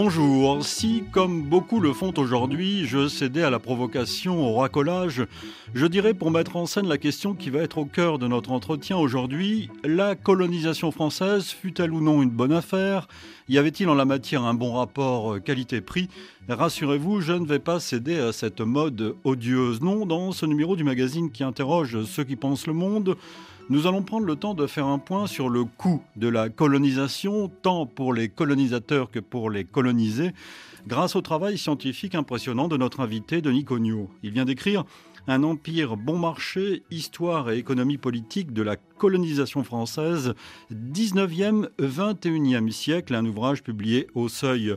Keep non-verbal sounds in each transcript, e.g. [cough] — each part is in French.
Bonjour, si comme beaucoup le font aujourd'hui, je cédais à la provocation, au racolage, je dirais pour mettre en scène la question qui va être au cœur de notre entretien aujourd'hui, la colonisation française fut-elle ou non une bonne affaire? Y avait-il en la matière un bon rapport qualité-prix? Rassurez-vous, je ne vais pas céder à cette mode odieuse. Non, dans ce numéro du magazine qui interroge ceux qui pensent le monde, nous allons prendre le temps de faire un point sur le coût de la colonisation, tant pour les colonisateurs que pour les colonisés, grâce au travail scientifique impressionnant de notre invité Denis Cognot. Il vient d'écrire un empire bon marché, histoire et économie politique de la colonisation française 19e 21e siècle, un ouvrage publié au Seuil.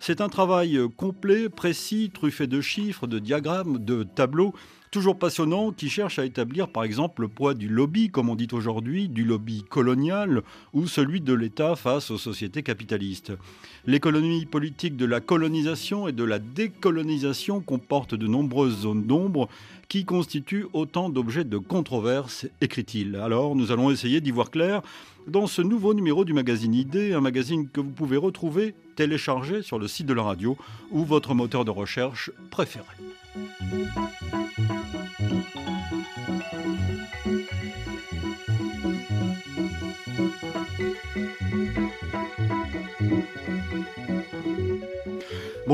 C'est un travail complet, précis, truffé de chiffres, de diagrammes, de tableaux toujours passionnant, qui cherche à établir par exemple le poids du lobby, comme on dit aujourd'hui, du lobby colonial, ou celui de l'État face aux sociétés capitalistes. L'économie politique de la colonisation et de la décolonisation comporte de nombreuses zones d'ombre qui constituent autant d'objets de controverse, écrit-il. Alors nous allons essayer d'y voir clair dans ce nouveau numéro du magazine Idée, un magazine que vous pouvez retrouver téléchargé sur le site de la radio ou votre moteur de recherche préféré.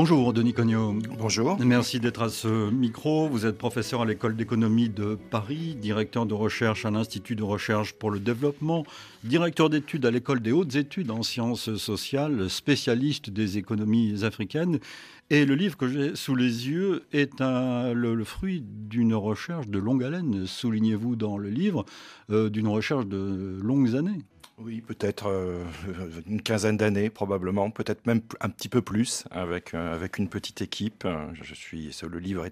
Bonjour Denis Cognot. Bonjour. Merci d'être à ce micro. Vous êtes professeur à l'école d'économie de Paris, directeur de recherche à l'Institut de recherche pour le développement, directeur d'études à l'école des hautes études en sciences sociales, spécialiste des économies africaines. Et le livre que j'ai sous les yeux est le, fruit d'une recherche de longue haleine, soulignez-vous dans le livre, euh, d'une recherche de longues années. Oui, peut-être euh, une quinzaine d'années, probablement, peut-être même un petit peu plus, avec, euh, avec une petite équipe. Je suis, le livre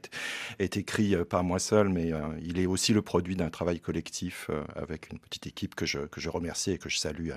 est, écrit euh, par moi seul, mais il est aussi le produit d'un travail collectif avec une petite équipe que je, que je remercie et que je salue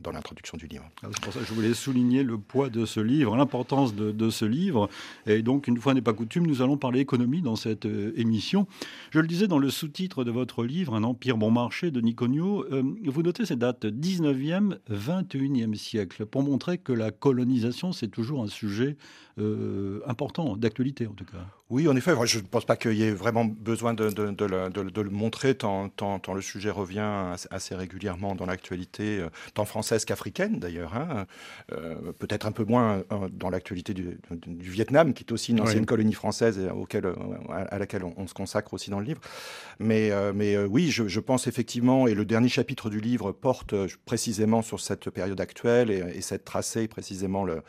dans l'introduction du livre. Ah, pour ça que je voulais souligner le poids de ce livre, l'importance de, de, ce livre. Et donc, une fois n'est pas coutume, nous allons parler économie dans cette émission. Je le disais dans le sous-titre de votre livre, Un empire bon marché de Niconio, vous notez ces dates 19e, 21e siècle, pour montrer que la colonisation, c'est toujours un sujet euh, important, d'actualité en tout cas. Oui, en effet, je ne pense pas qu'il y ait vraiment besoin de, le montrer, tant, le sujet revient assez régulièrement dans l'actualité, euh, tant française qu'africaine d'ailleurs. Hein. Euh, peut-être un peu moins dans l'actualité du, Vietnam, qui est aussi une ancienne colonie française auquel, à laquelle on, se consacre aussi dans le livre. Mais, mais oui, je, pense effectivement, et le dernier chapitre du livre porte précisément sur cette période actuelle et, cette tracée précisément le,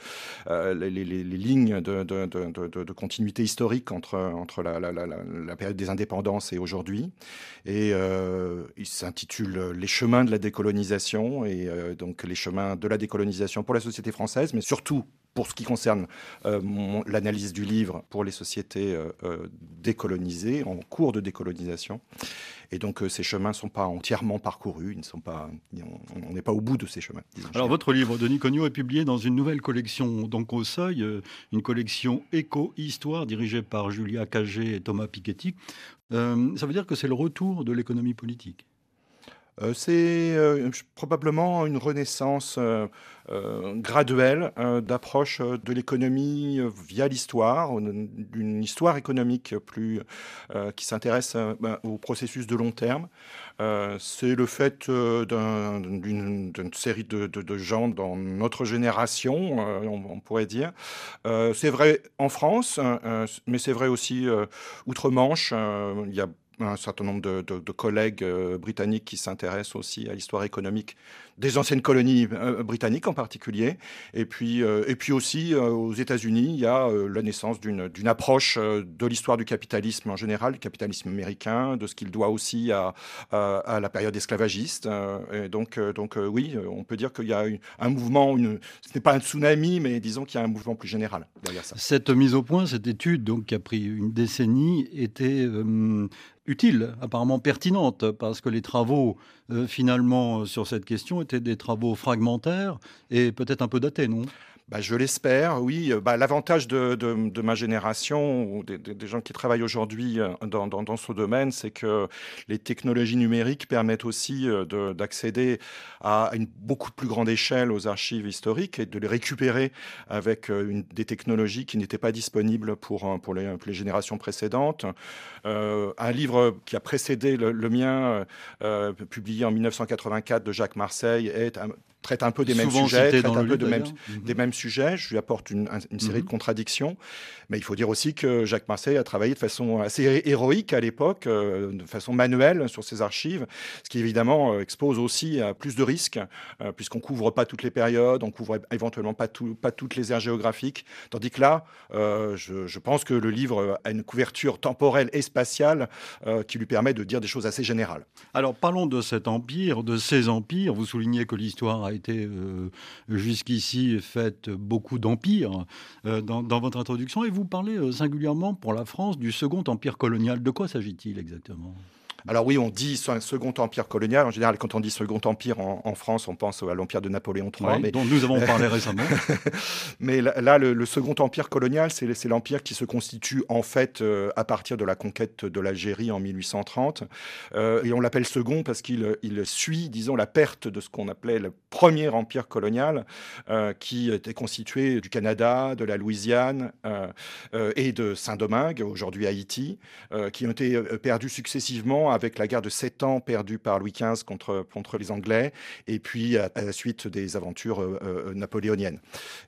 les, les lignes de, continuité historique entre, entre la, période des indépendances et aujourd'hui. Et euh, il s'intitule Les chemins de la décolonisation, et euh, donc les chemins de la décolonisation pour la société française, mais surtout pour ce qui concerne euh, l'analyse du livre pour les sociétés décolonisées, en cours de décolonisation. Et donc euh, ces chemins ne sont pas entièrement parcourus, ils ne sont pas, on n'est pas au bout de ces chemins. Alors votre livre, Denis Cognot, est publié dans une nouvelle collection, donc au Seuil, euh, une collection éco-histoire dirigée par Julia Cagé et Thomas Piketty. Euh, ça veut dire que c'est le retour de l'économie politique? C'est euh, probablement une renaissance euh, graduelle d'approche de l'économie via l'histoire, d'une histoire économique plus qui s'intéresse ben, au processus de long terme. c'est le fait d'une série de, gens dans notre génération, on, pourrait dire. c'est vrai en France, mais c'est vrai aussi outre-Manche. Un certain nombre de, collègues euh, britanniques qui s'intéressent aussi à l'histoire économique des anciennes colonies euh, britanniques en particulier. Et puis, euh, et puis aussi aux États-Unis, il y a la naissance d'une approche de l'histoire du capitalisme en général, du capitalisme américain, de ce qu'il doit aussi à, à, la période esclavagiste. Et donc, donc oui, on peut dire qu'il y a un mouvement, une, ce n'est pas un tsunami, mais disons qu'il y a un mouvement plus général derrière ça. Cette mise au point, cette étude donc, qui a pris une décennie, était utile, apparemment pertinente, parce que les travaux euh, finalement sur cette question étaient des travaux fragmentaires et peut-être un peu datés, non? Bah, Je l'espère, oui. Bah, L'avantage de, ma génération, ou des, gens qui travaillent aujourd'hui euh, dans, ce domaine, c'est que les technologies numériques permettent aussi euh, d'accéder à une beaucoup plus grande échelle aux archives historiques et de les récupérer avec euh, des technologies qui n'étaient pas disponibles pour, les, générations précédentes. Un livre qui a précédé le, le mien, publié en 1984 de Jacques Marseille, est un, traite un peu des mêmes sujets, traite un peu de même, mmh. des mêmes sujets. Je lui apporte une, une série mmh. de contradictions. Mais il faut dire aussi que Jacques Marseille a travaillé de façon assez héroïque à l'époque, euh, de façon manuelle sur ses archives, ce qui évidemment euh, expose aussi à plus de risques, euh, puisqu'on couvre pas toutes les périodes, on couvre éventuellement pas, tout, pas toutes les aires géographiques. Tandis que là, euh, je, je, pense que le livre a une couverture temporelle et spatiale qui lui permet de dire des choses assez générales. Alors parlons de cet empire, de ces empires. Vous soulignez que l'histoire a été euh, jusqu'ici faite beaucoup d'empires euh, dans, votre introduction et vous parlez euh, singulièrement pour la France du second empire colonial. De quoi s'agit-il exactement? Alors oui, on dit un second empire colonial. En général, quand on dit second empire en, en France, on pense à l'empire de Napoléon III. Mais... dont nous avons parlé [laughs] récemment. [laughs] mais là, le, le, second empire colonial, c'est l'empire qui se constitue en fait euh, à partir de la conquête de l'Algérie en 1830. Euh, et on l'appelle second parce qu'il il suit, disons, la perte de ce qu'on appelait le premier empire colonial, euh, qui était constitué du Canada, de la Louisiane et de Saint-Domingue, aujourd'hui Haïti, qui ont été perdus successivement avec la guerre de sept ans perdue par Louis XV contre, contre les Anglais, et puis à, la suite des aventures euh, napoléoniennes.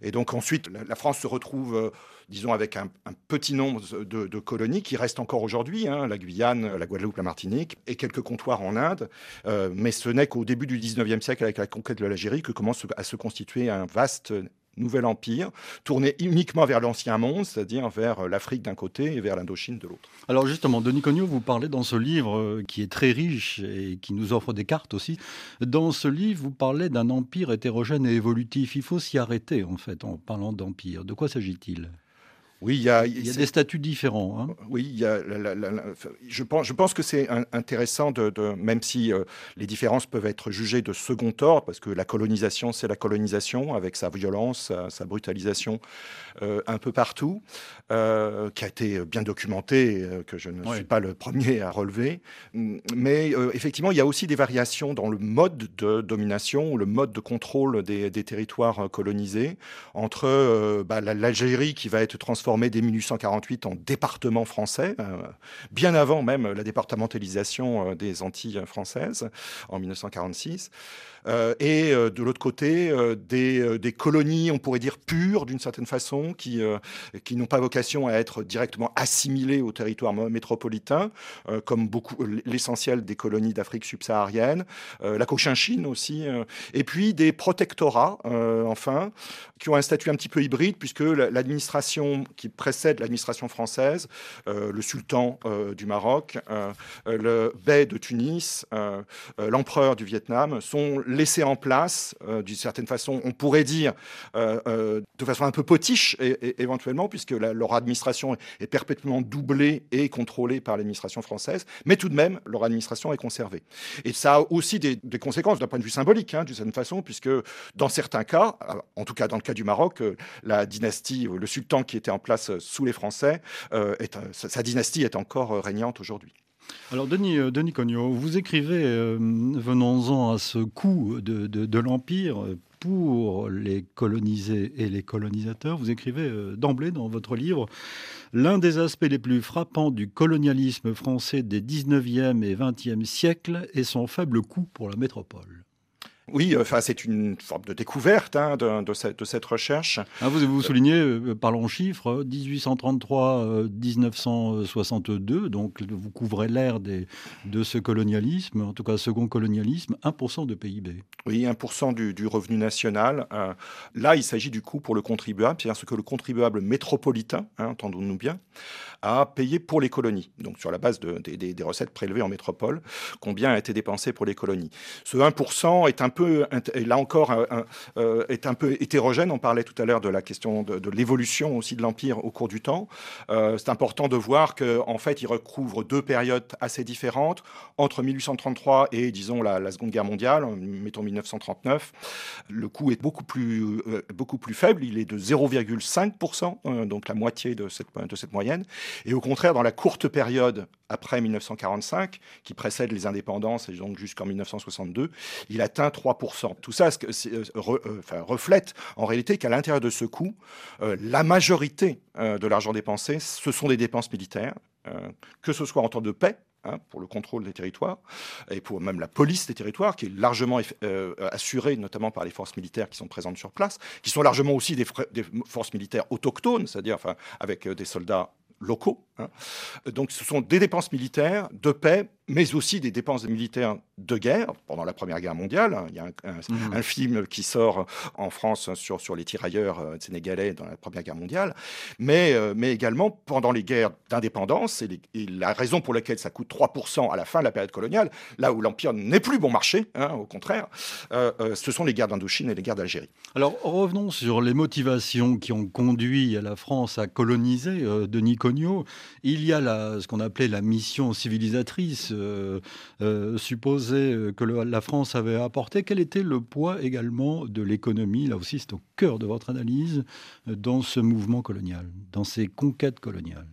Et donc ensuite, la, France se retrouve, euh, disons, avec un, petit nombre de, colonies qui restent encore aujourd'hui, hein, la Guyane, la Guadeloupe, la Martinique, et quelques comptoirs en Inde. Euh, mais ce n'est qu'au début du 19e siècle, avec la conquête de l'Algérie, que commence à se constituer un vaste nouvel empire, tourné uniquement vers l'ancien monde, c'est-à-dire vers l'Afrique d'un côté et vers l'Indochine de l'autre. Alors justement, Denis Cognot, vous parlez dans ce livre euh, qui est très riche et qui nous offre des cartes aussi, dans ce livre, vous parlez d'un empire hétérogène et évolutif. Il faut s'y arrêter, en fait, en parlant d'empire. De quoi s'agit-il? Oui, il y a, il y a des statuts différents. Hein oui, il y a, la, la, la, je, pense, je pense que c'est intéressant, de, de, même si euh, les différences peuvent être jugées de second ordre, parce que la colonisation, c'est la colonisation, avec sa violence, sa, sa brutalisation euh, un peu partout, euh, qui a été bien documentée, que je ne oui. suis pas le premier à relever. Mais effectivement, il y a aussi des variations dans le mode de domination, le mode de contrôle des, des territoires colonisés, entre bah, l'Algérie qui va être transformée transformé dès 1848 en département français, euh, bien avant même la départementalisation euh, des Antilles françaises en 1946. Euh, et de l'autre côté, des, des, colonies, on pourrait dire pures d'une certaine façon, qui, qui n'ont pas vocation à être directement assimilées au territoire métropolitain, comme beaucoup l'essentiel des colonies d'Afrique subsaharienne, la Cochinchine aussi, et puis des protectorats, enfin, qui ont un statut un petit peu hybride, puisque l'administration qui précède l'administration française, le sultan du Maroc, le bey de Tunis, l'empereur du Vietnam, sont laissés en place, euh, d'une certaine façon, on pourrait dire, euh, euh, de façon un peu potiche, éventuellement, puisque leur administration est perpétuellement doublée et contrôlée par l'administration française, mais tout de même, leur administration est conservée. Et ça a aussi des, conséquences d'un point de vue symbolique, hein, d'une certaine façon, puisque dans certains cas, en tout cas dans le cas du Maroc, euh, la dynastie, le sultan qui était en place sous les Français, euh, est, sa dynastie est encore régnante aujourd'hui. Alors, Denis, euh, Denis Cognot, vous écrivez, euh, venons-en à ce coup de, l'Empire pour les colonisés et les colonisateurs, vous écrivez euh, d'emblée dans votre livre l'un des aspects les plus frappants du colonialisme français des 19e et 20e siècles est son faible coût pour la métropole. Oui, enfin, c'est une forme de découverte hein, de, de, cette, de, cette, recherche. Ah, vous vous soulignez, euh, parlons chiffres, 1833-1962, euh, donc vous couvrez l'ère de ce colonialisme, en tout cas second colonialisme, 1% de PIB. Oui, 1% du, du, revenu national. Euh, là, il s'agit du coût pour le contribuable, c'est-à-dire ce que le contribuable métropolitain, hein, entendons-nous bien, a payé pour les colonies, donc sur la base de, de, des recettes prélevées en métropole, combien a été dépensé pour les colonies. Ce 1% est un peu peu, là encore, est un peu hétérogène. On parlait tout à l'heure de la question de, l'évolution aussi de l'Empire au cours du temps. c'est important de voir qu'en en fait, il recouvre deux périodes assez différentes. Entre 1833 et, disons, la, la Seconde Guerre mondiale, mettons 1939, le coût est beaucoup plus, beaucoup plus faible. Il est de 0,5%, donc la moitié de cette, de cette moyenne. Et au contraire, dans la courte période après 1945, qui précède les indépendances et donc jusqu'en 1962, il atteint 3%. Tout ça euh, euh, reflète en réalité qu'à l'intérieur de ce coût, euh, la majorité de l'argent dépensé, ce sont des dépenses militaires, que ce soit en temps de paix, hein, pour le contrôle des territoires et pour même la police des territoires, qui est largement assurée notamment par les forces militaires qui sont présentes sur place, qui sont largement aussi des, forces militaires autochtones, c'est-à-dire enfin, avec des soldats locaux. Hein. Donc ce sont des dépenses militaires de paix mais aussi des dépenses militaires de guerre pendant la Première Guerre mondiale. Il y a un, mhm. film qui sort en France sur, sur les tirailleurs euh, sénégalais dans la Première Guerre mondiale, mais, euh, mais également pendant les guerres d'indépendance. Et, la raison pour laquelle ça coûte 3% à la fin de la période coloniale, là où l'Empire n'est plus bon marché, hein, au contraire, euh, ce sont les guerres d'Indochine et les guerres d'Algérie. Alors revenons sur les motivations qui ont conduit la France à coloniser Denis Il y a la, ce qu'on appelait la mission civilisatrice euh, euh, supposé que la France avait apporté. Quel était le poids également de l'économie? Là aussi, c'est au cœur de votre analyse dans ce mouvement colonial, dans ces conquêtes coloniales.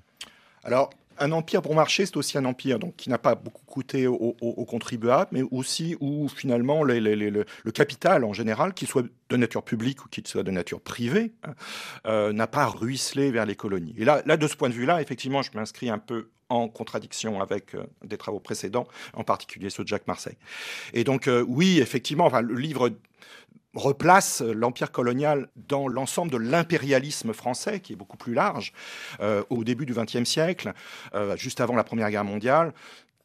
Alors, un empire bon marché, c'est aussi un empire donc, qui n'a pas beaucoup coûté aux, contribuables, mais aussi où finalement le capital en général, qu'il soit de nature publique ou qu'il soit de nature privée, hein, euh, n'a pas ruisselé vers les colonies. Et là, de ce point de vue-là, effectivement, je m'inscris un peu en contradiction avec euh, des travaux précédents, en particulier ceux de Jacques Marseille. Et donc, euh, oui, effectivement, le livre replace l'empire colonial dans l'ensemble de l'impérialisme français, qui est beaucoup plus large, euh, au début du XXe siècle, juste avant la Première Guerre mondiale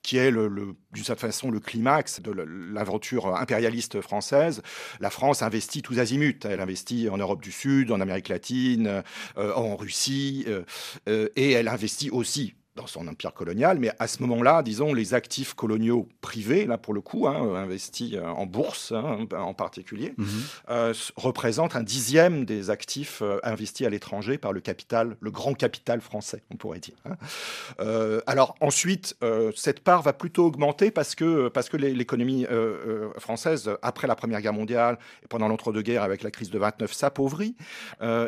qui est d'une certaine façon le climax de l'aventure impérialiste française. La France investit tous azimuts. Elle investit en Europe du Sud, en Amérique latine, en Russie, et elle investit aussi dans son empire colonial, mais à ce moment-là, disons, les actifs coloniaux privés, là pour le coup, hein, investis euh, en bourse hein, en particulier, mhm. euh, représentent un dixième des actifs euh, investis à l'étranger par le capital, le grand capital français, on pourrait dire. Hein. alors ensuite, cette part va plutôt augmenter parce que, parce que l'économie française, après la Première Guerre mondiale et pendant l'entre-deux-guerres avec la crise de 29, s'appauvrit.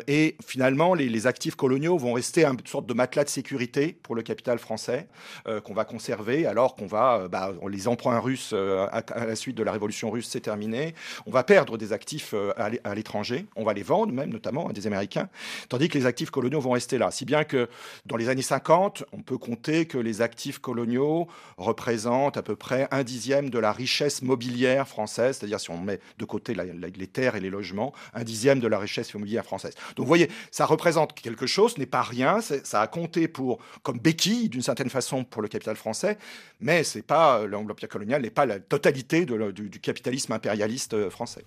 et finalement, les, les, actifs coloniaux vont rester une sorte de matelas de sécurité pour le capital capital français euh, qu'on va conserver alors qu'on va, euh, bah, les emprunts russes euh, à, la suite de la révolution russe, c'est terminé. On va perdre des actifs à l'étranger, on va les vendre même, notamment à des Américains, tandis que les actifs coloniaux vont rester là. Si bien que dans les années 50, on peut compter que les actifs coloniaux représentent à peu près un dixième de la richesse mobilière française, c'est-à-dire si on met de côté les terres et les logements, un dixième de la richesse immobilière française. Donc vous voyez, ça représente quelque chose, ce n'est pas rien, ça a compté pour, comme béquille d'une certaine façon, pour le capital français, mais c'est pas euh, l'empire colonial n'est pas la totalité du capitalisme impérialiste euh, français.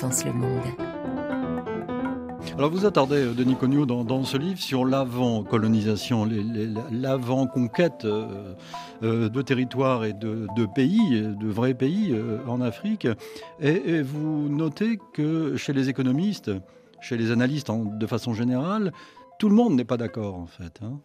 Le. Alors vous attardez, euh, Denis Cognot, dans, ce livre sur l'avant-colonisation, l'avant-conquête euh, euh, de territoires et de, pays, de vrais pays en Afrique. Et, vous notez que chez les économistes, chez les analystes de façon générale, tout le monde n'est pas d'accord en fait. Hein.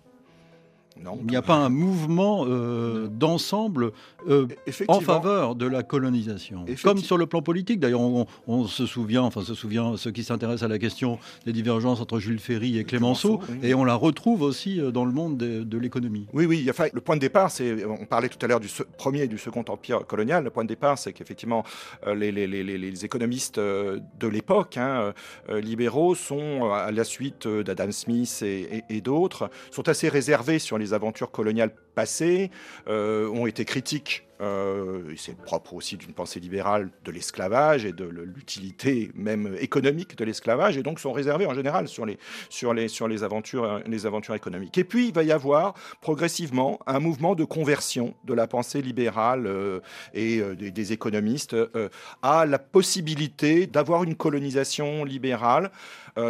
Il n'y a pas un mouvement euh, d'ensemble euh, en faveur de la colonisation. Comme sur le plan politique, d'ailleurs, on, se souvient, enfin se souvient, ceux qui s'intéressent à la question des divergences entre Jules Ferry et Clémenceau, et on la retrouve aussi euh, dans le monde de, l'économie. Oui, oui. Enfin, le point de départ, c'est, on parlait tout à l'heure du premier et du second empire colonial. Le point de départ, c'est qu'effectivement, les, les, économistes de l'époque, hein, libéraux, sont à la suite d'Adam Smith et, et d'autres, sont assez réservés sur les les aventures coloniales passées, euh, ont été critiques euh, c'est propre aussi d'une pensée libérale de l'esclavage et de l'utilité même économique de l'esclavage, et donc sont réservés en général sur les, sur les, sur les, aventures, les aventures économiques. Et puis, il va y avoir progressivement un mouvement de conversion de la pensée libérale euh, et des, économistes à la possibilité d'avoir une colonisation libérale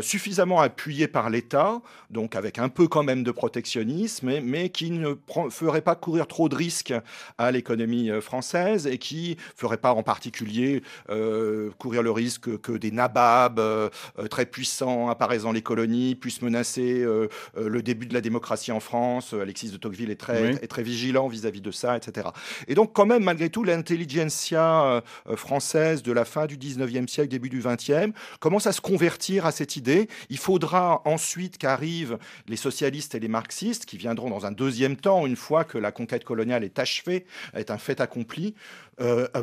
suffisamment appuyée par l'État, donc avec un peu quand même de protectionnisme, mais qui ne ferait pas courir trop de risques à l'économie euh, française et qui ferait pas en particulier euh, courir le risque que des nababs euh, très puissants apparaissant les colonies puissent menacer le début de la démocratie en France. Alexis de Tocqueville est très, est très vigilant vis-à-vis de ça, etc. Et donc quand même, malgré tout, l'intelligentsia française de la fin du 19e siècle, début du 20e, commence à se convertir à cette idée. Il faudra ensuite qu'arrivent les socialistes et les marxistes, qui viendront dans un deuxième temps, une fois que la conquête coloniale est achevée, est un fait accompli,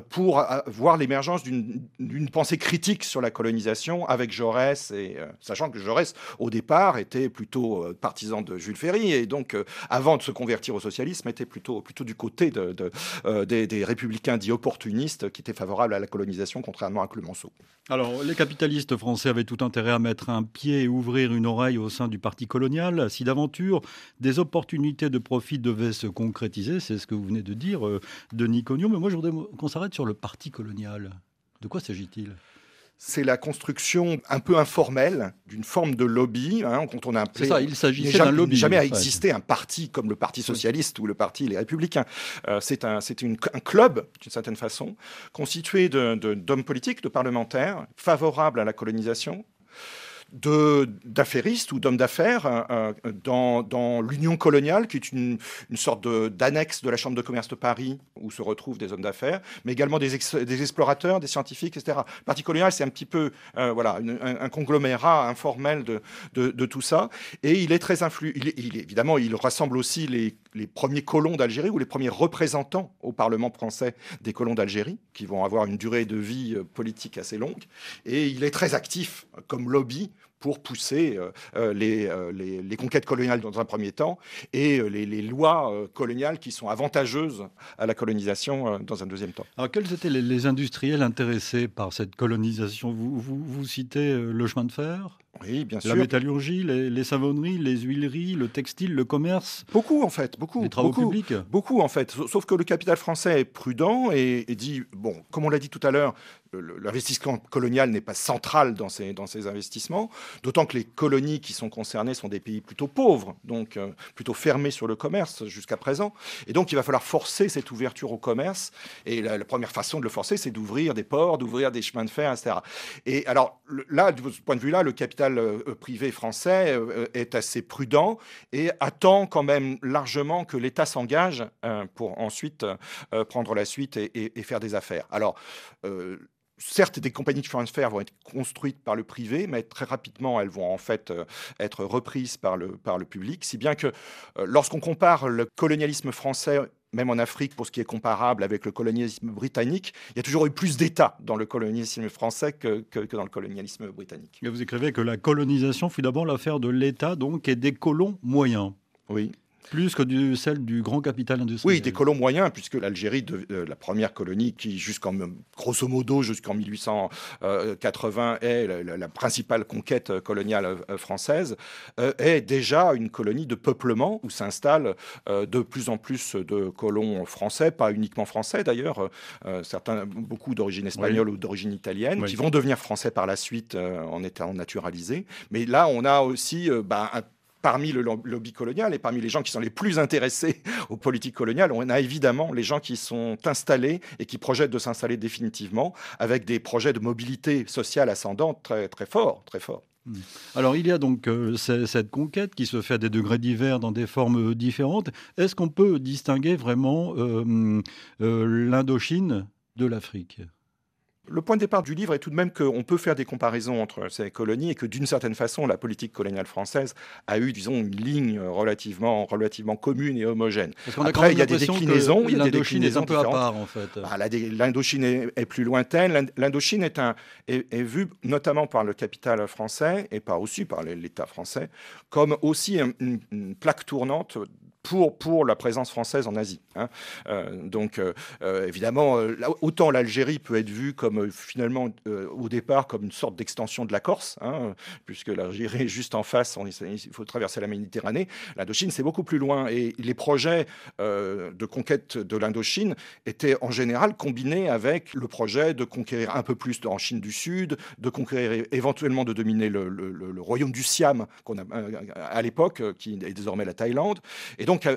pour voir l'émergence d'une pensée critique sur la colonisation avec Jaurès, euh, sachant que Jaurès, au départ, était plutôt euh, partisan de Jules Ferry, et donc, avant de se convertir au socialisme, était plutôt, du côté de, des, républicains dits opportunistes qui étaient favorables à la colonisation, contrairement à Clemenceau. Alors, les capitalistes français avaient tout intérêt à mettre un pied et ouvrir une oreille au sein du parti colonial. Si d'aventure des opportunités de profit devaient se concrétiser, c'est ce que vous venez de dire, Denis Cognon, mais moi je voudrais qu'on s'arrête sur le parti colonial. De quoi s'agit-il? C'est la construction un peu informelle d'une forme de lobby. Hein, quand on a C'est ça, il s'agissait d'un lobby. Jamais a existé un parti comme le Parti socialiste ou le Parti Les Républicains. Euh, c'est un, un, club, d'une certaine façon, constitué d'hommes politiques, de parlementaires, favorables à la colonisation, d'affairistes ou d'hommes d'affaires euh, euh, dans, l'Union coloniale, qui est une, sorte d'annexe de, la Chambre de commerce de Paris, où se retrouvent des hommes d'affaires, mais également des, explorateurs, des scientifiques, etc. Le Parti colonial, c'est un petit peu euh, voilà, un, conglomérat informel de, tout ça, et il est très influent. Évidemment, il rassemble aussi les, les premiers colons d'Algérie ou les premiers représentants au Parlement français des colons d'Algérie, qui vont avoir une durée de vie politique assez longue, et il est très actif comme lobby pour pousser euh, euh, euh, les, les, conquêtes coloniales dans un premier temps et les, lois coloniales qui sont avantageuses à la colonisation dans un deuxième temps. Alors quels étaient les, industriels intéressés par cette colonisation? Vous, vous, vous, citez le chemin de fer? Oui, bien sûr. La métallurgie, les, savonneries, les huileries, le textile, le commerce? Beaucoup, en fait, beaucoup. Les travaux beaucoup, publics? Beaucoup, en fait. Sauf que le capital français est prudent et, dit, bon, comme on l'a dit tout à l'heure, l'investissement colonial n'est pas central dans ces, dans ces investissements, d'autant que les colonies qui sont concernées sont des pays plutôt pauvres, donc euh, plutôt fermés sur le commerce jusqu'à présent. Et donc, il va falloir forcer cette ouverture au commerce. Et la, première façon de le forcer, c'est d'ouvrir des ports, d'ouvrir des chemins de fer, etc. Et alors, là, de ce point de vue-là, le capital euh, privé français euh, est assez prudent et attend quand même largement que l'État s'engage euh, pour ensuite prendre la suite et, faire des affaires. Alors, certes, des compagnies de fer vont être construites par le privé, mais très rapidement, elles vont en fait être reprises par le, par le public, si bien que lorsqu'on compare le colonialisme français même en Afrique, pour ce qui est comparable avec le colonialisme britannique, il y a toujours eu plus d'États dans le colonialisme français que, que, dans le colonialisme britannique. Vous écrivez que la colonisation fut d'abord l'affaire de l'État, donc, et des colons moyens. Oui. Plus que du, celle du grand capital industriel. Oui, des colons moyens, puisque l'Algérie, euh, la première colonie qui, jusqu'en grosso modo, jusqu'en 1880, est la, principale conquête coloniale euh, française, euh, est déjà une colonie de peuplement où s'installent de plus en plus de colons français, pas uniquement français d'ailleurs, certains, beaucoup d'origine espagnole ou d'origine italienne, qui vont devenir français par la suite en étant naturalisés. Mais là, on a aussi bah, un parmi le lobby colonial et parmi les gens qui sont les plus intéressés [laughs] aux politiques coloniales, on a évidemment les gens qui sont installés et qui projettent de s'installer définitivement avec des projets de mobilité sociale ascendante très, très forts, très forts. Hmm. Alors il y a donc cette conquête qui se fait à des degrés divers dans des formes différentes. Est-ce qu'on peut distinguer vraiment l'Indochine de l'Afrique? Le point de départ du livre est tout de même qu'on peut faire des comparaisons entre ces colonies et que d'une certaine façon, la politique coloniale française a eu, disons, une ligne relativement, relativement commune et homogène. Après, il y a des déclinaisons. Il y a des déclinaisons un peu à part, en fait. L'Indochine est, plus lointaine. L'Indochine est, un, est, vue notamment par le capital français et pas aussi par l'État français comme aussi une plaque tournante pour, pour la présence française en Asie. Hein. Euh, donc, euh, euh, évidemment, autant l'Algérie peut être vue comme finalement au départ comme une sorte d'extension de la Corse, hein, puisque l'Algérie est juste en face, il faut traverser la Méditerranée. L'Indochine, c'est beaucoup plus loin. Et les projets de conquête de l'Indochine étaient en général combinés avec le projet de conquérir un peu plus en Chine du Sud, de conquérir éventuellement de dominer le, royaume du Siam qu'on a à l'époque, qui est désormais la Thaïlande. Et donc euh,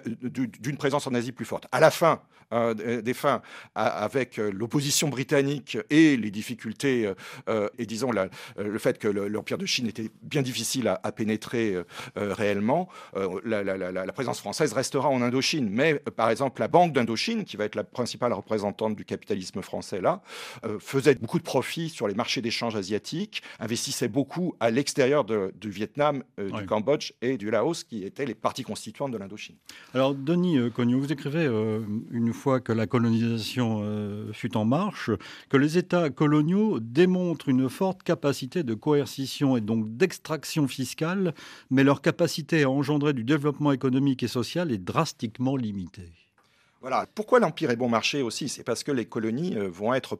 d'une présence en Asie plus forte. À la fin euh, des fins, avec euh, l'opposition britannique et les difficultés, et disons le fait que l'Empire de Chine était bien difficile à, pénétrer réellement, la, présence française restera en Indochine. Mais par exemple, la Banque d'Indochine, qui va être la principale représentante du capitalisme français là, faisait beaucoup de profits sur les marchés d'échange asiatiques, investissait beaucoup à l'extérieur du Vietnam, du Cambodge et du Laos, qui étaient les parties constituantes de l'Indochine. Alors, Denis euh, Cognot, vous écrivez, euh, une fois que la colonisation euh, fut en marche, que les États coloniaux démontrent une forte capacité de coercition et donc d'extraction fiscale, mais leur capacité à engendrer du développement économique et social est drastiquement limitée. Voilà. Pourquoi l'Empire est bon marché aussi? C'est parce que les colonies euh, vont être,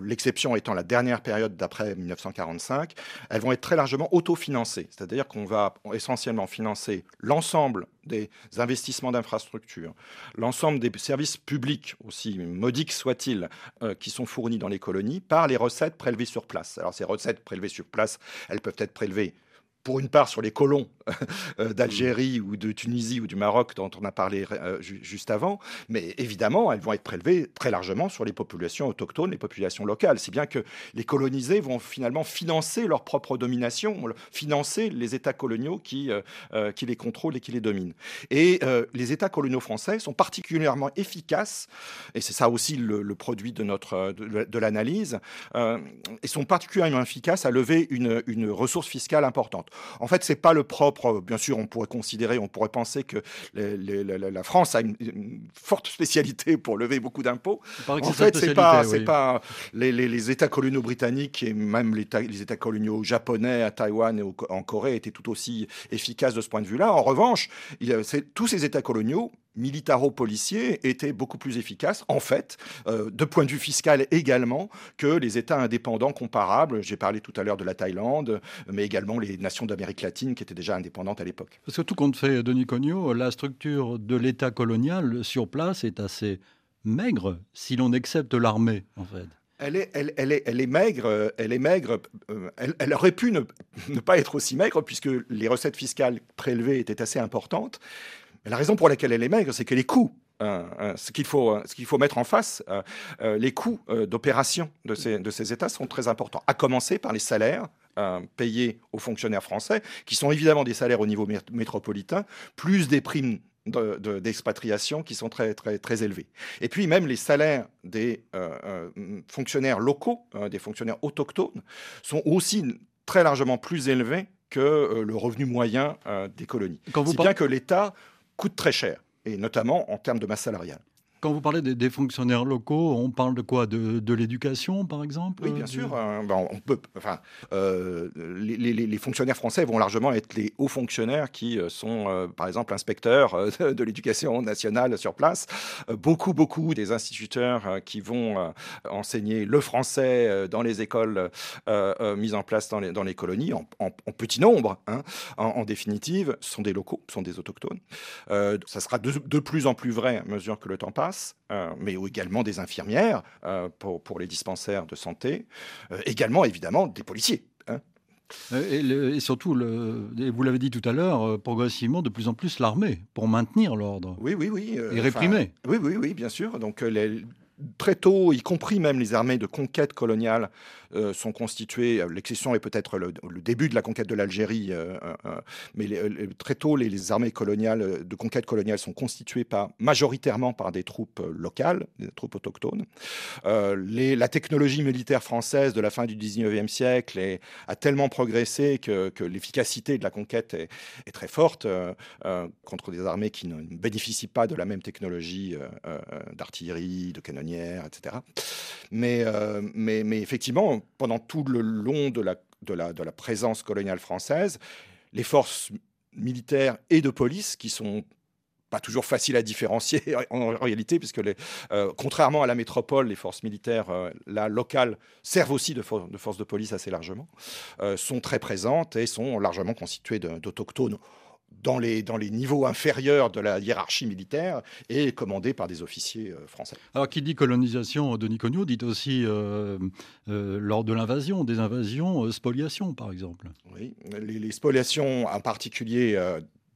l'exception étant la dernière période d'après 1945, elles vont être très largement autofinancées. C'est-à-dire qu'on va essentiellement financer l'ensemble des investissements d'infrastructures, l'ensemble des services publics, aussi modiques soient-ils, euh, qui sont fournis dans les colonies, par les recettes prélevées sur place. Alors ces recettes prélevées sur place, elles peuvent être prélevées pour une part sur les colons [laughs] euh, d'Algérie ou de Tunisie ou du Maroc dont on a parlé euh, juste avant, mais évidemment, elles vont être prélevées très largement sur les populations autochtones, les populations locales. Si bien que les colonisés vont finalement financer leur propre domination, financer les États coloniaux qui, euh, qui les contrôlent et qui les dominent. Et les États coloniaux français sont particulièrement efficaces, et c'est ça aussi le, produit de, notre, de, l'analyse, et sont particulièrement efficaces à lever une, une ressource fiscale importante. En fait, c'est pas le propre. Bien sûr, on pourrait considérer, on pourrait penser que la, France a une, forte spécialité pour lever beaucoup d'impôts. En fait, c'est pas, pas les, États coloniaux britanniques et même les, les États coloniaux japonais à Taïwan et en Corée étaient tout aussi efficaces de ce point de vue-là. En revanche, il, tous ces États coloniaux militaro-policiers étaient beaucoup plus efficaces, en fait, euh, de point de vue fiscal également, que les États indépendants comparables. J'ai parlé tout à l'heure de la Thaïlande, mais également les nations d'Amérique latine qui étaient déjà indépendantes à l'époque. Parce que tout compte fait, Denis Cognot, la structure de l'État colonial sur place est assez maigre, si l'on accepte l'armée, en fait. Elle est, elle, elle, est, elle est, maigre, elle est maigre. Euh, elle, aurait pu ne, ne, pas être aussi maigre puisque les recettes fiscales prélevées étaient assez importantes la raison pour laquelle elle est maigre, c'est que les coûts euh, euh, ce qu'il faut, euh, ce qu'il faut mettre en face, les coûts d'opération de ces, de ces États sont très importants, à commencer par les salaires payés aux fonctionnaires français, qui sont évidemment des salaires au niveau métropolitain, plus des primes d'expatriation qui sont très, très, très élevés. Et puis même les salaires des fonctionnaires locaux, des fonctionnaires autochtones, sont aussi très largement plus élevés que le revenu moyen des colonies. C'est bien que l'État coûte très cher, et notamment en termes de masse salariale. Quand vous parlez des, fonctionnaires locaux, on parle de quoi? De, l'éducation, par exemple? Oui, bien sûr. Euh, ben, on peut, enfin, euh, les, fonctionnaires français vont largement être les hauts fonctionnaires qui euh, sont, par exemple, inspecteurs de l'éducation nationale sur place. beaucoup, beaucoup des instituteurs qui vont enseigner le français dans les écoles mises en place dans les, dans les colonies, en, petit nombre, hein, en, définitive, sont des locaux, sont des autochtones. ça sera de, de plus en plus vrai à mesure que le temps passe. Euh, mais également des infirmières euh, pour, pour, les dispensaires de santé, euh, également évidemment des policiers. Hein. Et, surtout, le, vous l'avez dit tout à l'heure, progressivement, de plus en plus l'armée pour maintenir l'ordre. Oui, oui, oui. et réprimer. oui, oui, oui, bien sûr. Donc les, très tôt, y compris même les armées de conquête coloniale, euh, sont constituées. L'exception est peut-être le, début de la conquête de l'Algérie, euh, euh, mais très tôt, les, armées coloniales de conquête coloniale sont constituées par, majoritairement par des troupes locales, des troupes autochtones. la technologie militaire française de la fin du 19e siècle a tellement progressé que, l'efficacité de la conquête est, très forte contre des armées qui ne bénéficient pas de la même technologie d'artillerie, de etc. Mais, mais, effectivement, pendant tout le long de la, présence coloniale française, les forces militaires et de police qui sont pas toujours faciles à différencier [laughs] en, réalité, puisque les, euh, contrairement à la métropole, les forces militaires euh, locales servent aussi de, de, forces de police assez largement, euh, sont très présentes et sont largement constituées d'autochtones dans les, dans les niveaux inférieurs de la hiérarchie militaire et commandé par des officiers euh, français. Alors, qui dit colonisation, Denis Cognot dit aussi, euh, euh, lors de l'invasion, des invasions, spoliation, par exemple. Oui, les, les spoliations, en particulier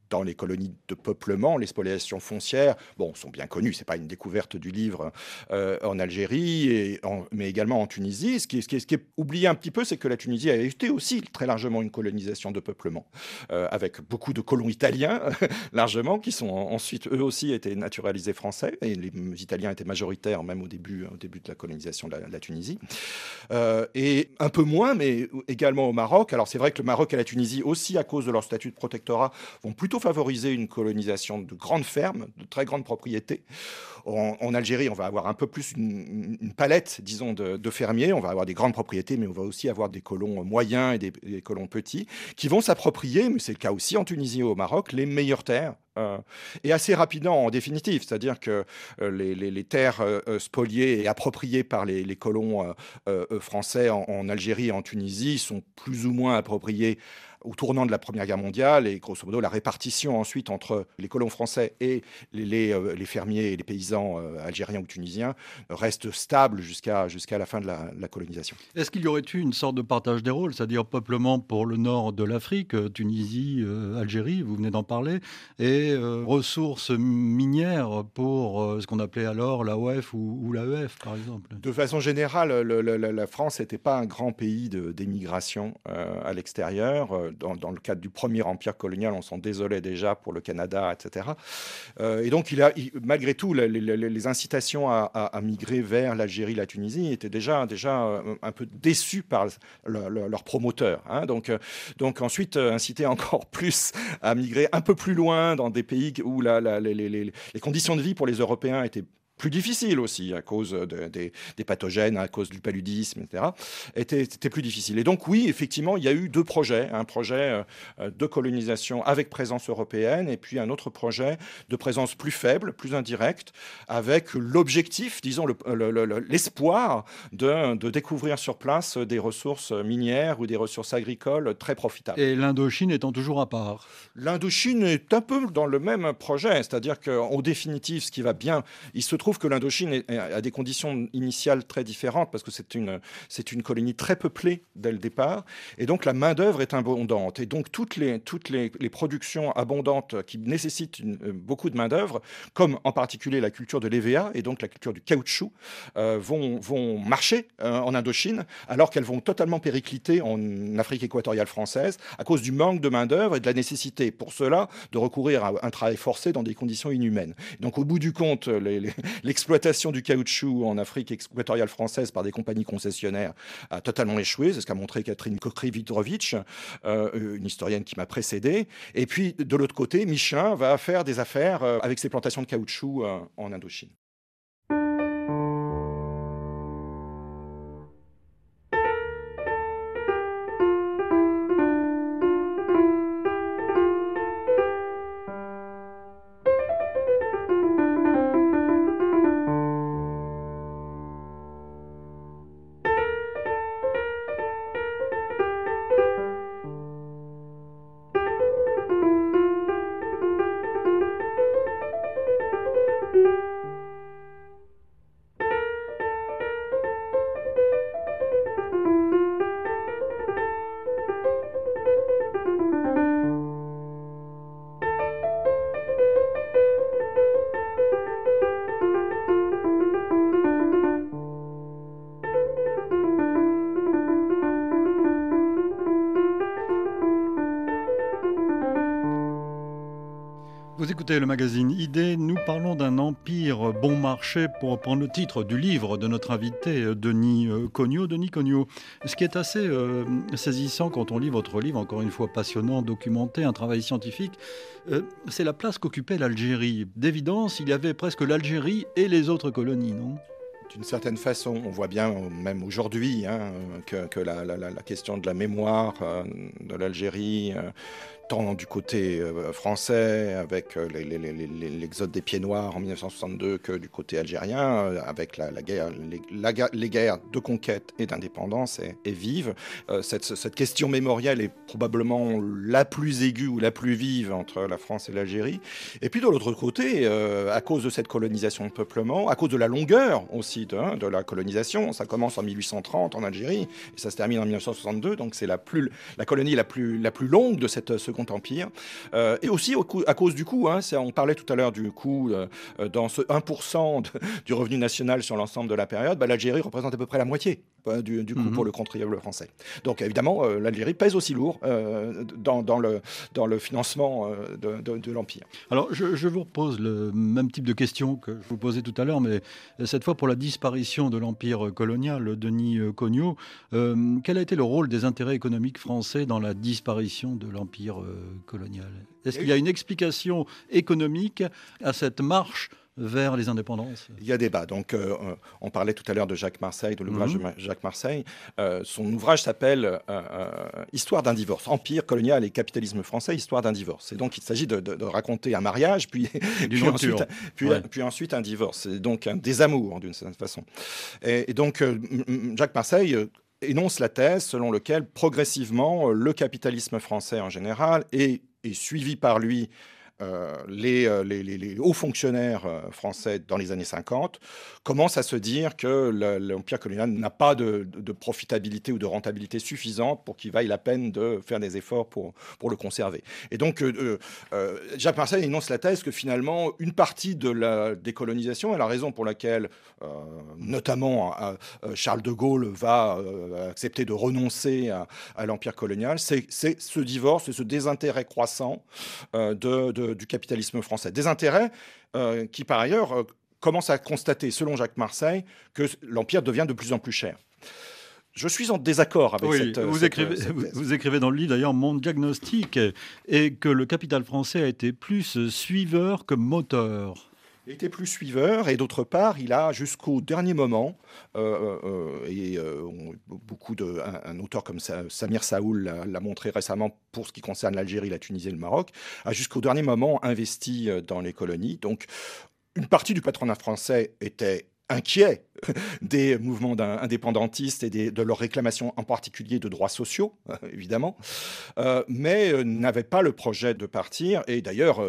dans les colonies de peuplement, les spoliations foncières, bon, sont bien connues, c'est pas une découverte du livre euh, en Algérie, et mais également en Tunisie. Ce qui, ce, ce est oublié un petit peu, c'est que la Tunisie a été aussi très largement une colonisation de peuplement, euh, avec beaucoup de colons italiens, [laughs] largement, qui sont ensuite eux aussi été naturalisés français, et les Italiens étaient majoritaires même au début, début de la colonisation de la, Tunisie. Euh, et un peu moins, mais également au Maroc. Alors c'est vrai que le Maroc et la Tunisie, aussi à cause de leur statut de protectorat, vont plutôt favoriser une colonisation de grandes fermes, de très grandes propriétés. En, Algérie, on va avoir un peu plus une, palette, disons, de, fermiers. On va avoir des grandes propriétés, mais on va aussi avoir des colons moyens et des, colons petits qui vont s'approprier, mais c'est le cas aussi en Tunisie et au Maroc, les meilleures terres euh, et assez rapidement en définitive, c'est-à-dire que euh, les, terres euh, spoliées et appropriées par les, colons français en, en, Algérie et en Tunisie sont plus ou moins appropriées au tournant de la Première Guerre mondiale et grosso modo la répartition ensuite entre les colons français et les, euh, fermiers et les paysans euh, algériens ou tunisiens reste stable jusqu'à jusqu'à la fin de la, colonisation. Est-ce qu'il y aurait eu une sorte de partage des rôles, c'est-à-dire peuplement pour le nord de l'Afrique, euh, Tunisie, Algérie, vous venez d'en parler, et ressources minières pour ce qu'on appelait alors l'AOF ou, ou l'AEF par exemple? De façon générale, la France n'était pas un grand pays d'émigration à l'extérieur dans, le cadre du premier empire colonial, on s'en désolait déjà pour le Canada, etc. Euh, et donc, malgré tout, les, incitations à, migrer vers l'Algérie, la Tunisie étaient déjà, déjà euh, un peu déçus par leurs promoteurs. Hein. Donc, euh, donc, ensuite, inciter encore [laughs] plus à migrer un peu plus loin dans des pays où les conditions de vie pour les Européens étaient plus difficile aussi à cause des, pathogènes, à cause du paludisme, etc., était, plus difficile. Et donc oui, effectivement, il y a eu deux projets, un projet euh, de colonisation avec présence européenne et puis un autre projet de présence plus faible, plus indirecte, avec l'objectif, disons l'espoir de, de, découvrir sur place des ressources minières ou des ressources agricoles très profitables. Et l'Indochine étant toujours à part L'Indochine est un peu dans le même projet, c'est-à-dire qu'en définitive, ce qui va bien, il se trouve que l'Indochine a des conditions initiales très différentes parce que c'est une, c'est une colonie très peuplée dès le départ. Et donc la main-d'œuvre est abondante. Et donc toutes les, toutes les, productions abondantes qui nécessitent euh, beaucoup de main-d'œuvre, comme en particulier la culture de l'EVA et donc la culture du caoutchouc, euh, vont, vont marcher euh, en Indochine alors qu'elles vont totalement péricliter en Afrique équatoriale française à cause du manque de main-d'œuvre et de la nécessité pour cela de recourir à un travail forcé dans des conditions inhumaines. Donc au bout du compte, les, L'exploitation du caoutchouc en Afrique équatoriale française par des compagnies concessionnaires a totalement échoué. C'est ce qu'a montré Catherine Kokrivitrovic, euh, une historienne qui m'a précédé. Et puis, de l'autre côté, Michelin va faire des affaires euh, avec ses plantations de caoutchouc euh, en Indochine. Le magazine Idée. Nous parlons d'un empire bon marché pour reprendre le titre du livre de notre invité euh, Denis euh, Cognot. Denis Cognot, ce qui est assez euh, saisissant quand on lit votre livre, encore une fois passionnant, documenté, un travail scientifique, c'est la place qu'occupait l'Algérie. D'évidence, il y avait presque l'Algérie et les autres colonies, non? D'une certaine façon, on voit bien, même aujourd'hui, hein, que, la, question de la mémoire de l'Algérie, tant du côté euh, français avec euh, l'exode des pieds noirs en 1962 que du côté algérien, euh, avec la, guerre, les, guerres de conquête et d'indépendance est, vive. Cette, question mémorielle est probablement la plus aiguë ou la plus vive entre la France et l'Algérie. Et puis de l'autre côté, à cause de cette colonisation de peuplement, à cause de la longueur aussi de, hein, de la colonisation, ça commence en 1830 en Algérie et ça se termine en 1962, donc c'est la, la colonie la plus, la plus longue de cette seconde Empire. Euh, et aussi à cause du coût, hein, on parlait tout à l'heure du coût euh, euh, dans ce 1% du revenu national sur l'ensemble de la période, bah, l'Algérie représente à peu près la moitié du, mhm. pour le contribuable français. Donc évidemment, l'Algérie pèse aussi lourd dans, le, dans le financement de, l'Empire. Alors je, vous repose le même type de question que je vous posais tout à l'heure, mais cette fois pour la disparition de l'Empire colonial, Denis Cognot, quel a été le rôle des intérêts économiques français dans la disparition de l'Empire coloniale. Est-ce qu'il y a une explication économique à cette marche vers les indépendances Il y a débat. Donc, euh, on parlait tout à l'heure de Jacques Marseille, de l'ouvrage mhm. de Jacques Marseille. Euh, son ouvrage s'appelle euh, Histoire d'un divorce, Empire colonial et capitalisme français, Histoire d'un divorce. Et donc, il s'agit de, raconter un mariage, puis, puis, ensuite, puis, ensuite, un divorce. C'est donc un désamour, d'une certaine façon. Et, et donc, Jacques Marseille énonce la thèse selon laquelle progressivement le capitalisme français en général est suivi par lui euh, euh, les, hauts fonctionnaires euh, français dans les années 50 commencent à se dire que l'empire colonial n'a pas de, profitabilité ou de rentabilité suffisante pour qu'il vaille la peine de faire des efforts pour, le conserver. Et donc, Jacques Marseille énonce la thèse que finalement, une partie de la décolonisation, et la raison pour laquelle, notamment, Charles de Gaulle va accepter de renoncer à, l'empire colonial, c'est ce divorce et ce désintérêt croissant de du capitalisme français. Des intérêts euh, qui, par ailleurs, euh, commencent à constater, selon Jacques Marseille, que l'Empire devient de plus en plus cher. Je suis en désaccord avec cette, vous, écrivez, vous, écrivez, dans le livre d'ailleurs Mon diagnostic est que le capital français a été plus suiveur que moteur. Était plus suiveur et d'autre part, il a jusqu'au dernier moment, euh, euh, et euh, beaucoup de, un, auteur comme Samir Saoul l'a montré récemment pour ce qui concerne l'Algérie, la Tunisie et le Maroc, a jusqu'au dernier moment investi dans les colonies. Donc, une partie du patronat français était inquiet [laughs] des mouvements indépendantistes et de leurs réclamations en particulier de droits sociaux, [laughs] évidemment, mais n'avait pas le projet de partir. Et d'ailleurs,